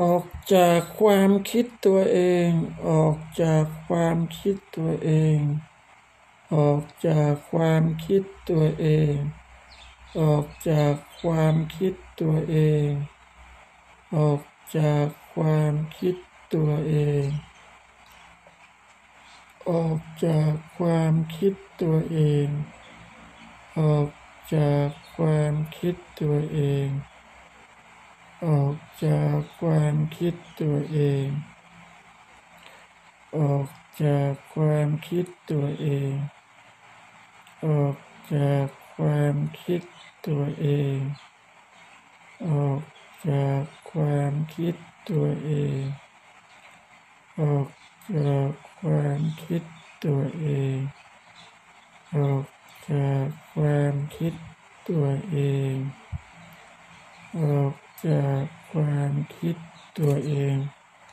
ออกจากความคิดตัวเอง ออกจากความคิดตัวเอง ออกจากความคิดตัวเอง ออกจากความคิดตัวเอง ออกจากความคิดตัวเอง ออกจากความคิดตัวเอง ออกจากความคิดตัวเอง จากความคิดตัวเอง ออกจากความคิดตัวเอง ออกจากความคิดตัวเอง ออกจากความคิดตัวเอง ออกจากความคิดตัวเอง ออกจากความคิดตัวเอง ออกจาก ความคิดตัวเอง